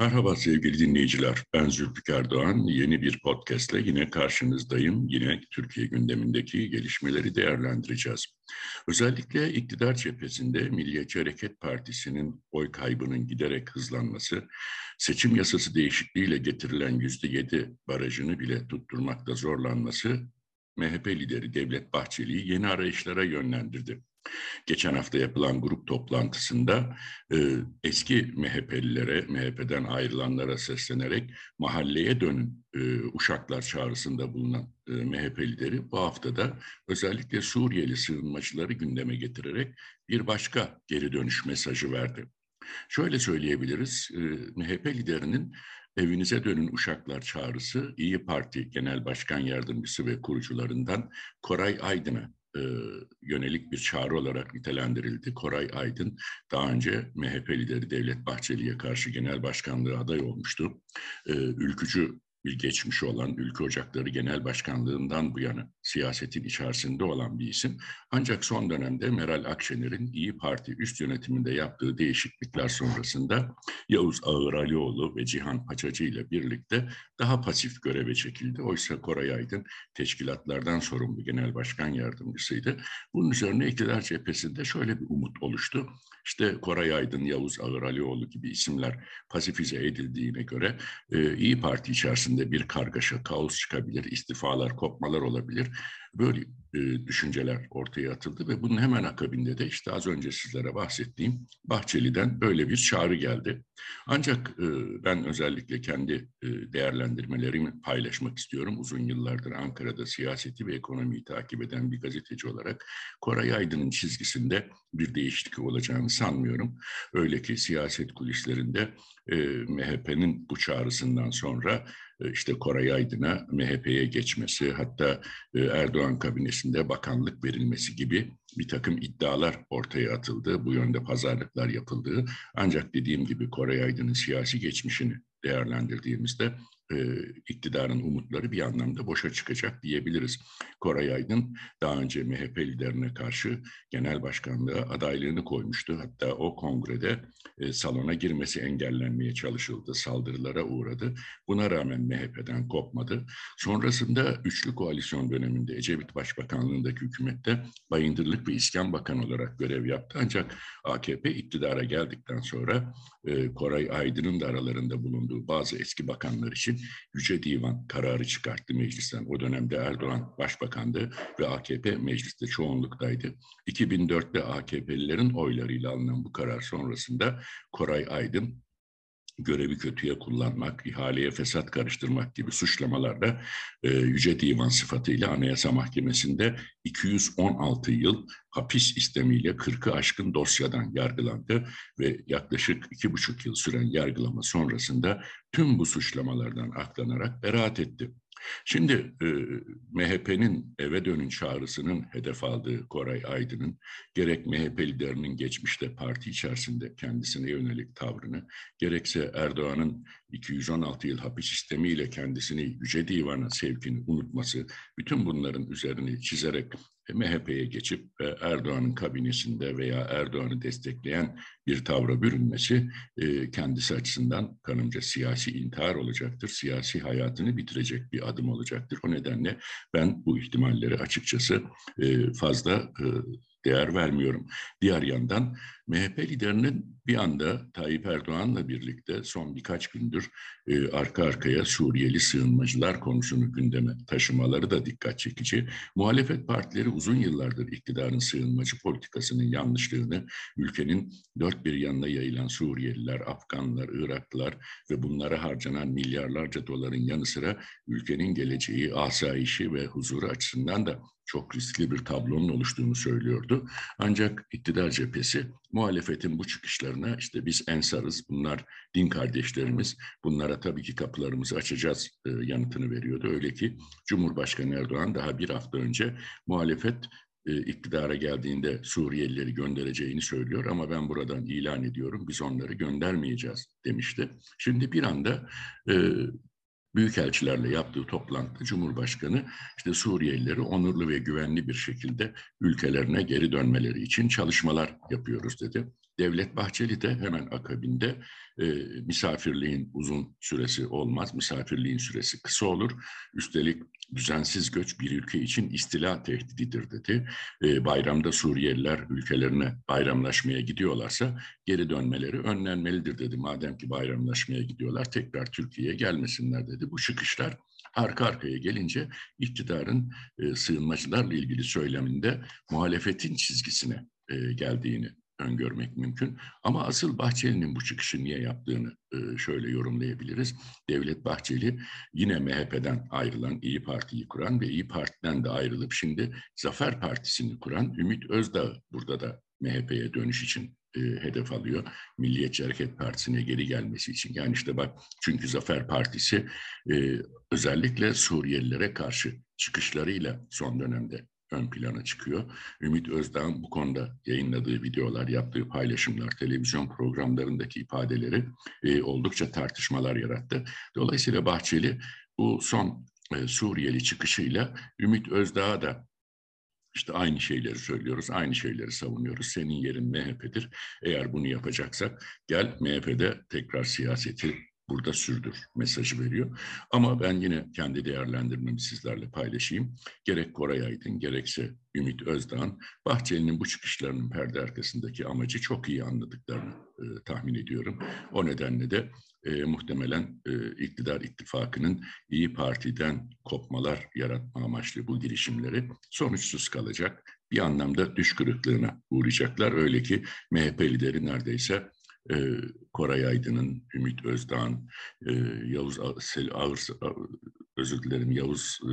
Merhaba sevgili dinleyiciler. Ben Zülfikar Doğan. Yeni bir podcastle yine karşınızdayım. Yine Türkiye gündemindeki gelişmeleri değerlendireceğiz. Özellikle iktidar cephesinde Milliyetçi Hareket Partisi'nin oy kaybının giderek hızlanması, seçim yasası değişikliğiyle getirilen yüzde yedi barajını bile tutturmakta zorlanması MHP lideri Devlet Bahçeli'yi yeni arayışlara yönlendirdi. Geçen hafta yapılan grup toplantısında e, eski MHP'lilere, MHP'den ayrılanlara seslenerek mahalleye dönün e, uşaklar çağrısında bulunan e, MHP lideri bu haftada özellikle Suriyeli sığınmacıları gündeme getirerek bir başka geri dönüş mesajı verdi. Şöyle söyleyebiliriz, e, MHP liderinin evinize dönün uşaklar çağrısı İyi Parti Genel Başkan Yardımcısı ve kurucularından Koray Aydın'a e, yönelik bir çağrı olarak nitelendirildi. Koray Aydın daha önce MHP lideri Devlet Bahçeli'ye karşı genel başkanlığı aday olmuştu. E, ülkücü bir geçmiş olan Ülke Ocakları Genel Başkanlığından bu yana siyasetin içerisinde olan bir isim. Ancak son dönemde Meral Akşener'in İyi Parti üst yönetiminde yaptığı değişiklikler sonrasında Yavuz Ağır Alioğlu ve Cihan Paçacı ile birlikte daha pasif göreve çekildi. Oysa Koray Aydın teşkilatlardan sorumlu genel başkan yardımcısıydı. Bunun üzerine iktidar cephesinde şöyle bir umut oluştu. İşte Koray Aydın, Yavuz Ağır Alioğlu gibi isimler pasifize edildiğine göre e, İyi Parti içerisinde bir kargaşa, kaos çıkabilir, istifalar, kopmalar olabilir. Böyle e, düşünceler ortaya atıldı ve bunun hemen akabinde de işte az önce sizlere bahsettiğim Bahçeli'den böyle bir çağrı geldi. Ancak e, ben özellikle kendi e, değerlendirmelerimi paylaşmak istiyorum. Uzun yıllardır Ankara'da siyaseti ve ekonomiyi takip eden bir gazeteci olarak Koray Aydın'ın çizgisinde bir değişiklik olacağını sanmıyorum. Öyle ki siyaset kulislerinde e, MHP'nin bu çağrısından sonra e, işte Koray Aydın'a MHP'ye geçmesi, hatta e, Erdoğan kabinesinde bakanlık verilmesi gibi bir takım iddialar ortaya atıldı. Bu yönde pazarlıklar yapıldığı. Ancak dediğim gibi Koray Aydın'ın siyasi geçmişini değerlendirdiğimizde e, iktidarın umutları bir anlamda boşa çıkacak diyebiliriz. Koray Aydın daha önce MHP liderine karşı genel başkanlığa adaylığını koymuştu. Hatta o kongrede e, salona girmesi engellenmeye çalışıldı, saldırılara uğradı. Buna rağmen MHP'den kopmadı. Sonrasında üçlü koalisyon döneminde Ecevit Başbakanlığındaki hükümette Bayındırlık ve İskan Bakan olarak görev yaptı. Ancak AKP iktidara geldikten sonra e, Koray Aydın'ın da aralarında bulunduğu bazı eski bakanlar için Yüce Divan kararı çıkarttı meclisten. O dönemde Erdoğan başbakandı ve AKP mecliste çoğunluktaydı. 2004'te AKP'lilerin oylarıyla alınan bu karar sonrasında Koray Aydın görevi kötüye kullanmak, ihaleye fesat karıştırmak gibi suçlamalarla e, Yüce Divan sıfatıyla Anayasa Mahkemesi'nde 216 yıl hapis istemiyle 40'ı aşkın dosyadan yargılandı ve yaklaşık iki buçuk yıl süren yargılama sonrasında tüm bu suçlamalardan aklanarak beraat etti. Şimdi e, MHP'nin eve dönün çağrısının hedef aldığı Koray Aydın'ın gerek MHP liderinin geçmişte parti içerisinde kendisine yönelik tavrını, gerekse Erdoğan'ın 216 yıl hapis sistemiyle kendisini Yüce Divan'a sevkini unutması, bütün bunların üzerini çizerek MHP'ye geçip Erdoğan'ın kabinesinde veya Erdoğan'ı destekleyen bir tavra bürünmesi e, kendisi açısından kanımca siyasi intihar olacaktır. Siyasi hayatını bitirecek bir adım olacaktır. O nedenle ben bu ihtimalleri açıkçası e, fazla e, değer vermiyorum. Diğer yandan MHP liderinin bir anda Tayyip Erdoğan'la birlikte son birkaç gündür e, arka arkaya Suriyeli sığınmacılar konusunu gündeme taşımaları da dikkat çekici. Muhalefet partileri uzun yıllardır iktidarın sığınmacı politikasının yanlışlığını, ülkenin dört bir yanına yayılan Suriyeliler, Afganlar, Iraklılar ve bunlara harcanan milyarlarca doların yanı sıra ülkenin geleceği, asayişi ve huzuru açısından da çok riskli bir tablonun oluştuğunu söylüyordu. Ancak iktidar cephesi muhalefetin bu çıkışlarına işte biz ensarız, bunlar din kardeşlerimiz, bunlara tabii ki kapılarımızı açacağız e, yanıtını veriyordu. Öyle ki Cumhurbaşkanı Erdoğan daha bir hafta önce muhalefet e, iktidara geldiğinde Suriyelileri göndereceğini söylüyor ama ben buradan ilan ediyorum biz onları göndermeyeceğiz demişti. Şimdi bir anda e, Büyükelçilerle yaptığı toplantıda Cumhurbaşkanı işte Suriyelileri onurlu ve güvenli bir şekilde ülkelerine geri dönmeleri için çalışmalar yapıyoruz dedi. Devlet Bahçeli de hemen akabinde e, misafirliğin uzun süresi olmaz, misafirliğin süresi kısa olur. Üstelik düzensiz göç bir ülke için istila tehdididir dedi. E, bayramda Suriyeliler ülkelerine bayramlaşmaya gidiyorlarsa geri dönmeleri önlenmelidir dedi. Madem ki bayramlaşmaya gidiyorlar tekrar Türkiye'ye gelmesinler dedi. Bu çıkışlar arka arkaya gelince iktidarın e, sığınmacılarla ilgili söyleminde muhalefetin çizgisine e, geldiğini öngörmek mümkün. Ama asıl Bahçeli'nin bu çıkışı niye yaptığını e, şöyle yorumlayabiliriz. Devlet Bahçeli yine MHP'den ayrılan İyi Parti'yi kuran ve İyi Parti'den de ayrılıp şimdi Zafer Partisi'ni kuran Ümit Özdağ burada da MHP'ye dönüş için e, hedef alıyor. Milliyetçi Hareket Partisi'ne geri gelmesi için. Yani işte bak çünkü Zafer Partisi e, özellikle Suriyelilere karşı çıkışlarıyla son dönemde ön plana çıkıyor. Ümit Özdağ'ın bu konuda yayınladığı videolar, yaptığı paylaşımlar, televizyon programlarındaki ifadeleri e, oldukça tartışmalar yarattı. Dolayısıyla Bahçeli bu son e, Suriyeli çıkışıyla Ümit Özdağ'a da işte aynı şeyleri söylüyoruz, aynı şeyleri savunuyoruz. Senin yerin MHP'dir. Eğer bunu yapacaksak gel MHP'de tekrar siyaseti burada sürdür mesajı veriyor. Ama ben yine kendi değerlendirmemi sizlerle paylaşayım. Gerek Koray Aydın gerekse Ümit Özdağ'ın Bahçeli'nin bu çıkışlarının perde arkasındaki amacı çok iyi anladıklarını e, tahmin ediyorum. O nedenle de e, muhtemelen e, iktidar ittifakının İyi Parti'den kopmalar yaratma amaçlı bu girişimleri sonuçsuz kalacak. Bir anlamda düş kırıklığına uğrayacaklar. Öyle ki MHP lideri neredeyse e, Koray Aydın'ın, Ümit Özdağ'ın, e, Yavuz Ağır, özür dilerim Yavuz e,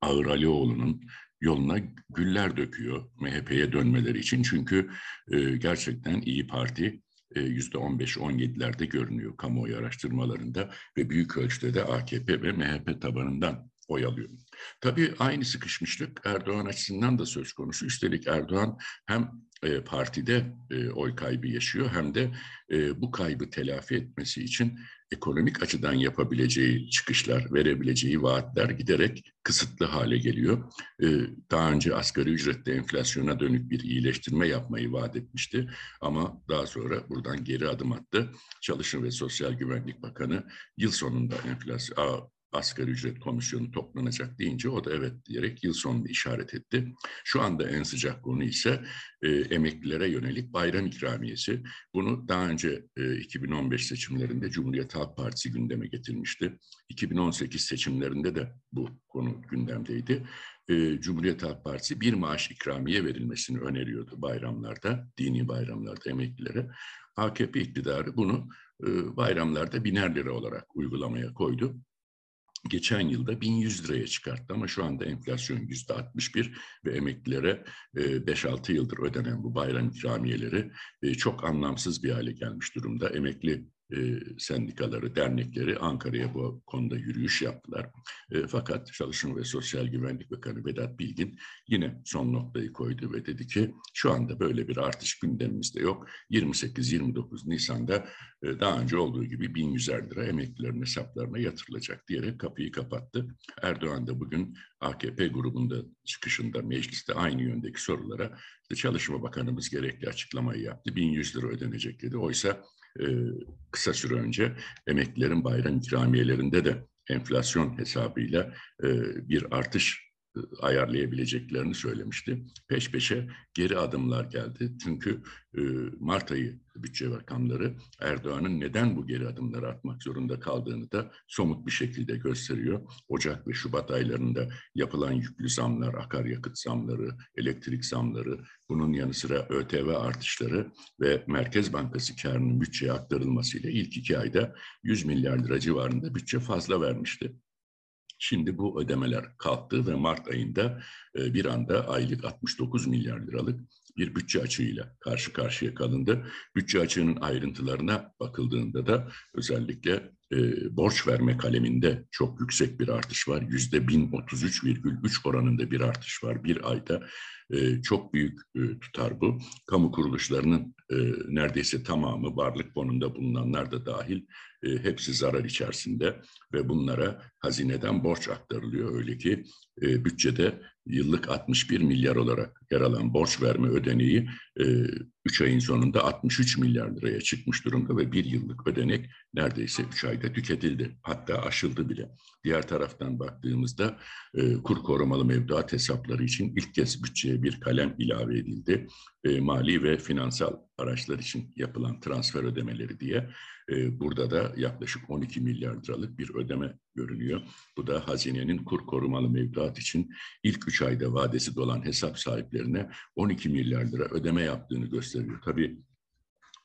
Ağır Alioğlu'nun yoluna güller döküyor MHP'ye dönmeleri için. Çünkü e, gerçekten İyi Parti yüzde 15-17'lerde görünüyor kamuoyu araştırmalarında ve büyük ölçüde de AKP ve MHP tabanından oy alıyor. Tabii aynı sıkışmışlık Erdoğan açısından da söz konusu. Üstelik Erdoğan hem e, partide e, oy kaybı yaşıyor hem de e, bu kaybı telafi etmesi için ekonomik açıdan yapabileceği çıkışlar, verebileceği vaatler giderek kısıtlı hale geliyor. Daha önce asgari ücrette enflasyona dönük bir iyileştirme yapmayı vaat etmişti ama daha sonra buradan geri adım attı. Çalışma ve Sosyal Güvenlik Bakanı yıl sonunda enflasyon asgari ücret komisyonu toplanacak deyince o da evet diyerek yıl sonunu işaret etti. Şu anda en sıcak konu ise e, emeklilere yönelik bayram ikramiyesi. Bunu daha önce e, 2015 seçimlerinde Cumhuriyet Halk Partisi gündeme getirmişti. 2018 seçimlerinde de bu konu gündemdeydi. E, Cumhuriyet Halk Partisi bir maaş ikramiye verilmesini öneriyordu bayramlarda, dini bayramlarda emeklilere. AKP iktidarı bunu e, bayramlarda biner lira olarak uygulamaya koydu geçen yılda 1100 liraya çıkarttı ama şu anda enflasyon yüzde 61 ve emeklilere 5-6 e, yıldır ödenen bu bayram ikramiyeleri e, çok anlamsız bir hale gelmiş durumda. Emekli e, sendikaları, dernekleri Ankara'ya bu konuda yürüyüş yaptılar. E, fakat Çalışma ve Sosyal Güvenlik Bakanı Vedat Bilgin yine son noktayı koydu ve dedi ki şu anda böyle bir artış gündemimizde yok. 28-29 Nisan'da e, daha önce olduğu gibi 1100 lira emeklilerin hesaplarına yatırılacak diyerek kapıyı kapattı. Erdoğan da bugün AKP grubunda çıkışında mecliste aynı yöndeki sorulara Çalışma Bakanımız gerekli açıklamayı yaptı. 1100 lira ödenecek dedi. Oysa e, kısa süre önce emeklilerin bayram ikramiyelerinde de enflasyon hesabıyla e, bir artış ayarlayabileceklerini söylemişti. Peş peşe geri adımlar geldi. Çünkü e, Mart ayı bütçe rakamları Erdoğan'ın neden bu geri adımları atmak zorunda kaldığını da somut bir şekilde gösteriyor. Ocak ve Şubat aylarında yapılan yüklü zamlar, akaryakıt zamları, elektrik zamları, bunun yanı sıra ÖTV artışları ve Merkez Bankası karının bütçeye aktarılmasıyla ilk iki ayda 100 milyar lira civarında bütçe fazla vermişti. Şimdi bu ödemeler kalktı ve Mart ayında e, bir anda aylık 69 milyar liralık bir bütçe açığıyla karşı karşıya kalındı. Bütçe açığının ayrıntılarına bakıldığında da özellikle e, borç verme kaleminde çok yüksek bir artış var. Yüzde 1033,3 oranında bir artış var bir ayda. E, çok büyük e, tutar bu. Kamu kuruluşlarının e, neredeyse tamamı varlık fonunda bulunanlar da dahil e, hepsi zarar içerisinde ve bunlara hazineden borç aktarılıyor. Öyle ki e, bütçede yıllık 61 milyar olarak yer alan borç verme ödeneği e, 3 ayın sonunda 63 milyar liraya çıkmış durumda ve bir yıllık ödenek neredeyse 3 ayda tüketildi. Hatta aşıldı bile. Diğer taraftan baktığımızda e, kur korumalı mevduat hesapları için ilk kez bütçeye bir kalem ilave edildi. E, mali ve finansal araçlar için yapılan transfer ödemeleri diye. E, burada da yaklaşık 12 milyar liralık bir ödeme görünüyor. Bu da hazinenin kur korumalı mevduat için ilk 3 ayda vadesi dolan hesap sahiplerine 12 milyar lira ödeme yaptığını gösteriyor. Tabii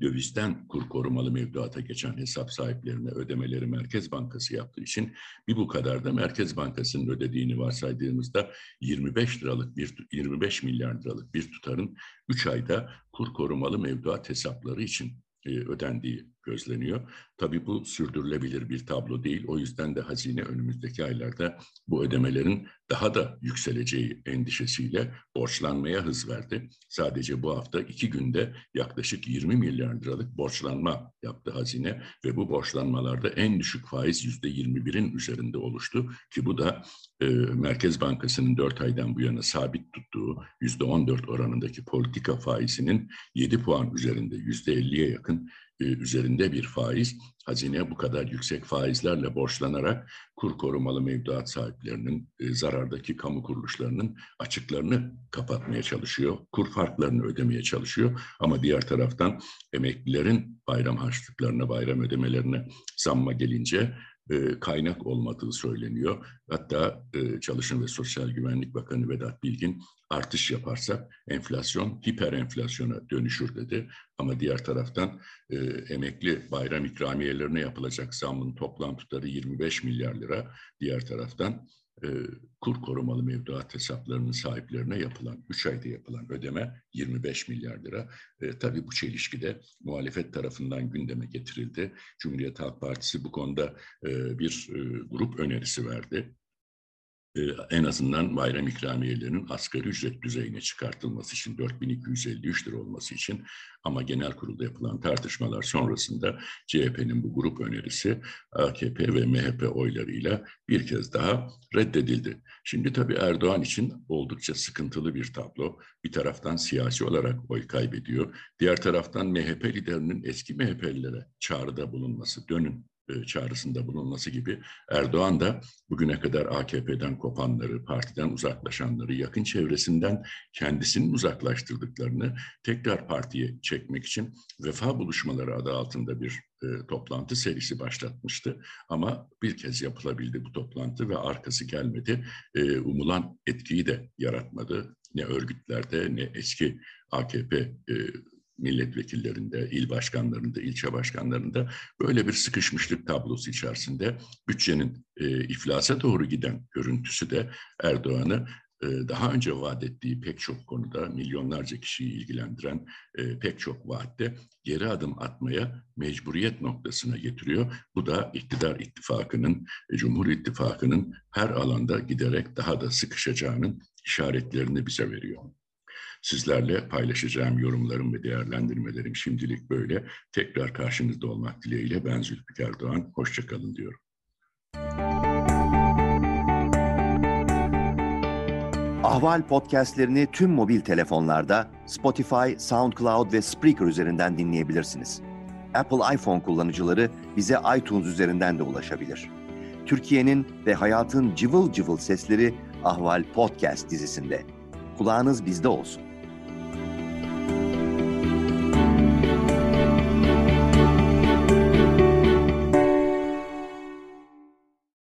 dövizden kur korumalı mevduata geçen hesap sahiplerine ödemeleri Merkez Bankası yaptığı için bir bu kadar da Merkez Bankası'nın ödediğini varsaydığımızda 25 liralık bir 25 milyar liralık bir tutarın 3 ayda kur korumalı mevduat hesapları için e, ödendiği gözleniyor. Tabii bu sürdürülebilir bir tablo değil. O yüzden de hazine önümüzdeki aylarda bu ödemelerin daha da yükseleceği endişesiyle borçlanmaya hız verdi. Sadece bu hafta iki günde yaklaşık 20 milyar liralık borçlanma yaptı hazine ve bu borçlanmalarda en düşük faiz yüzde 21'in üzerinde oluştu ki bu da e, Merkez Bankası'nın 4 aydan bu yana sabit tuttuğu yüzde 14 oranındaki politika faizinin 7 puan üzerinde yüzde 50'ye yakın üzerinde bir faiz, hazine bu kadar yüksek faizlerle borçlanarak kur korumalı mevduat sahiplerinin, e, zarardaki kamu kuruluşlarının açıklarını kapatmaya çalışıyor. Kur farklarını ödemeye çalışıyor. Ama diğer taraftan emeklilerin bayram harçlıklarına, bayram ödemelerine zamma gelince e, kaynak olmadığı söyleniyor. Hatta e, ve Sosyal Güvenlik Bakanı Vedat Bilgin artış yaparsak enflasyon hiper enflasyona dönüşür dedi. Ama diğer taraftan e, emekli bayram ikramiyelerine yapılacak zamın toplam tutarı 25 milyar lira. Diğer taraftan e, kur korumalı mevduat hesaplarının sahiplerine yapılan, 3 ayda yapılan ödeme 25 milyar lira. E, tabii bu çelişkide muhalefet tarafından gündeme getirildi. Cumhuriyet Halk Partisi bu konuda e, bir e, grup önerisi verdi. Ee, en azından bayram ikramiyelerinin asgari ücret düzeyine çıkartılması için 4253 lira olması için ama genel kurulda yapılan tartışmalar sonrasında CHP'nin bu grup önerisi AKP ve MHP oylarıyla bir kez daha reddedildi. Şimdi tabii Erdoğan için oldukça sıkıntılı bir tablo. Bir taraftan siyasi olarak oy kaybediyor. Diğer taraftan MHP liderinin eski MHP'lilere çağrıda bulunması, dönün çağrısında bulunması gibi Erdoğan da bugüne kadar AKP'den kopanları, partiden uzaklaşanları, yakın çevresinden kendisinin uzaklaştırdıklarını tekrar partiye çekmek için vefa buluşmaları adı altında bir e, toplantı serisi başlatmıştı. Ama bir kez yapılabildi bu toplantı ve arkası gelmedi. E, umulan etkiyi de yaratmadı. Ne örgütlerde ne eski AKP e, milletvekillerinde, il başkanlarında, ilçe başkanlarında böyle bir sıkışmışlık tablosu içerisinde bütçenin e, iflasa doğru giden görüntüsü de Erdoğan'ı e, daha önce vaat ettiği pek çok konuda milyonlarca kişiyi ilgilendiren e, pek çok vaatte geri adım atmaya mecburiyet noktasına getiriyor. Bu da iktidar ittifakının, e, Cumhur İttifakı'nın her alanda giderek daha da sıkışacağının işaretlerini bize veriyor. Sizlerle paylaşacağım yorumlarım ve değerlendirmelerim şimdilik böyle. Tekrar karşınızda olmak dileğiyle ben Zülfikar Doğan. Hoşçakalın diyorum. Ahval podcastlerini tüm mobil telefonlarda Spotify, SoundCloud ve Spreaker üzerinden dinleyebilirsiniz. Apple iPhone kullanıcıları bize iTunes üzerinden de ulaşabilir. Türkiye'nin ve hayatın cıvıl cıvıl sesleri Ahval Podcast dizisinde. Kulağınız bizde olsun.